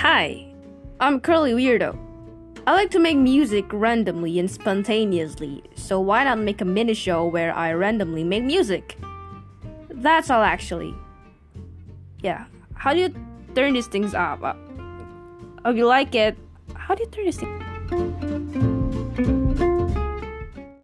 Hi, I'm Curly Weirdo. I like to make music randomly and spontaneously, so why not make a mini show where I randomly make music? That's all actually. Yeah, how do you turn these things up? Uh, oh, you like it, how do you turn these things?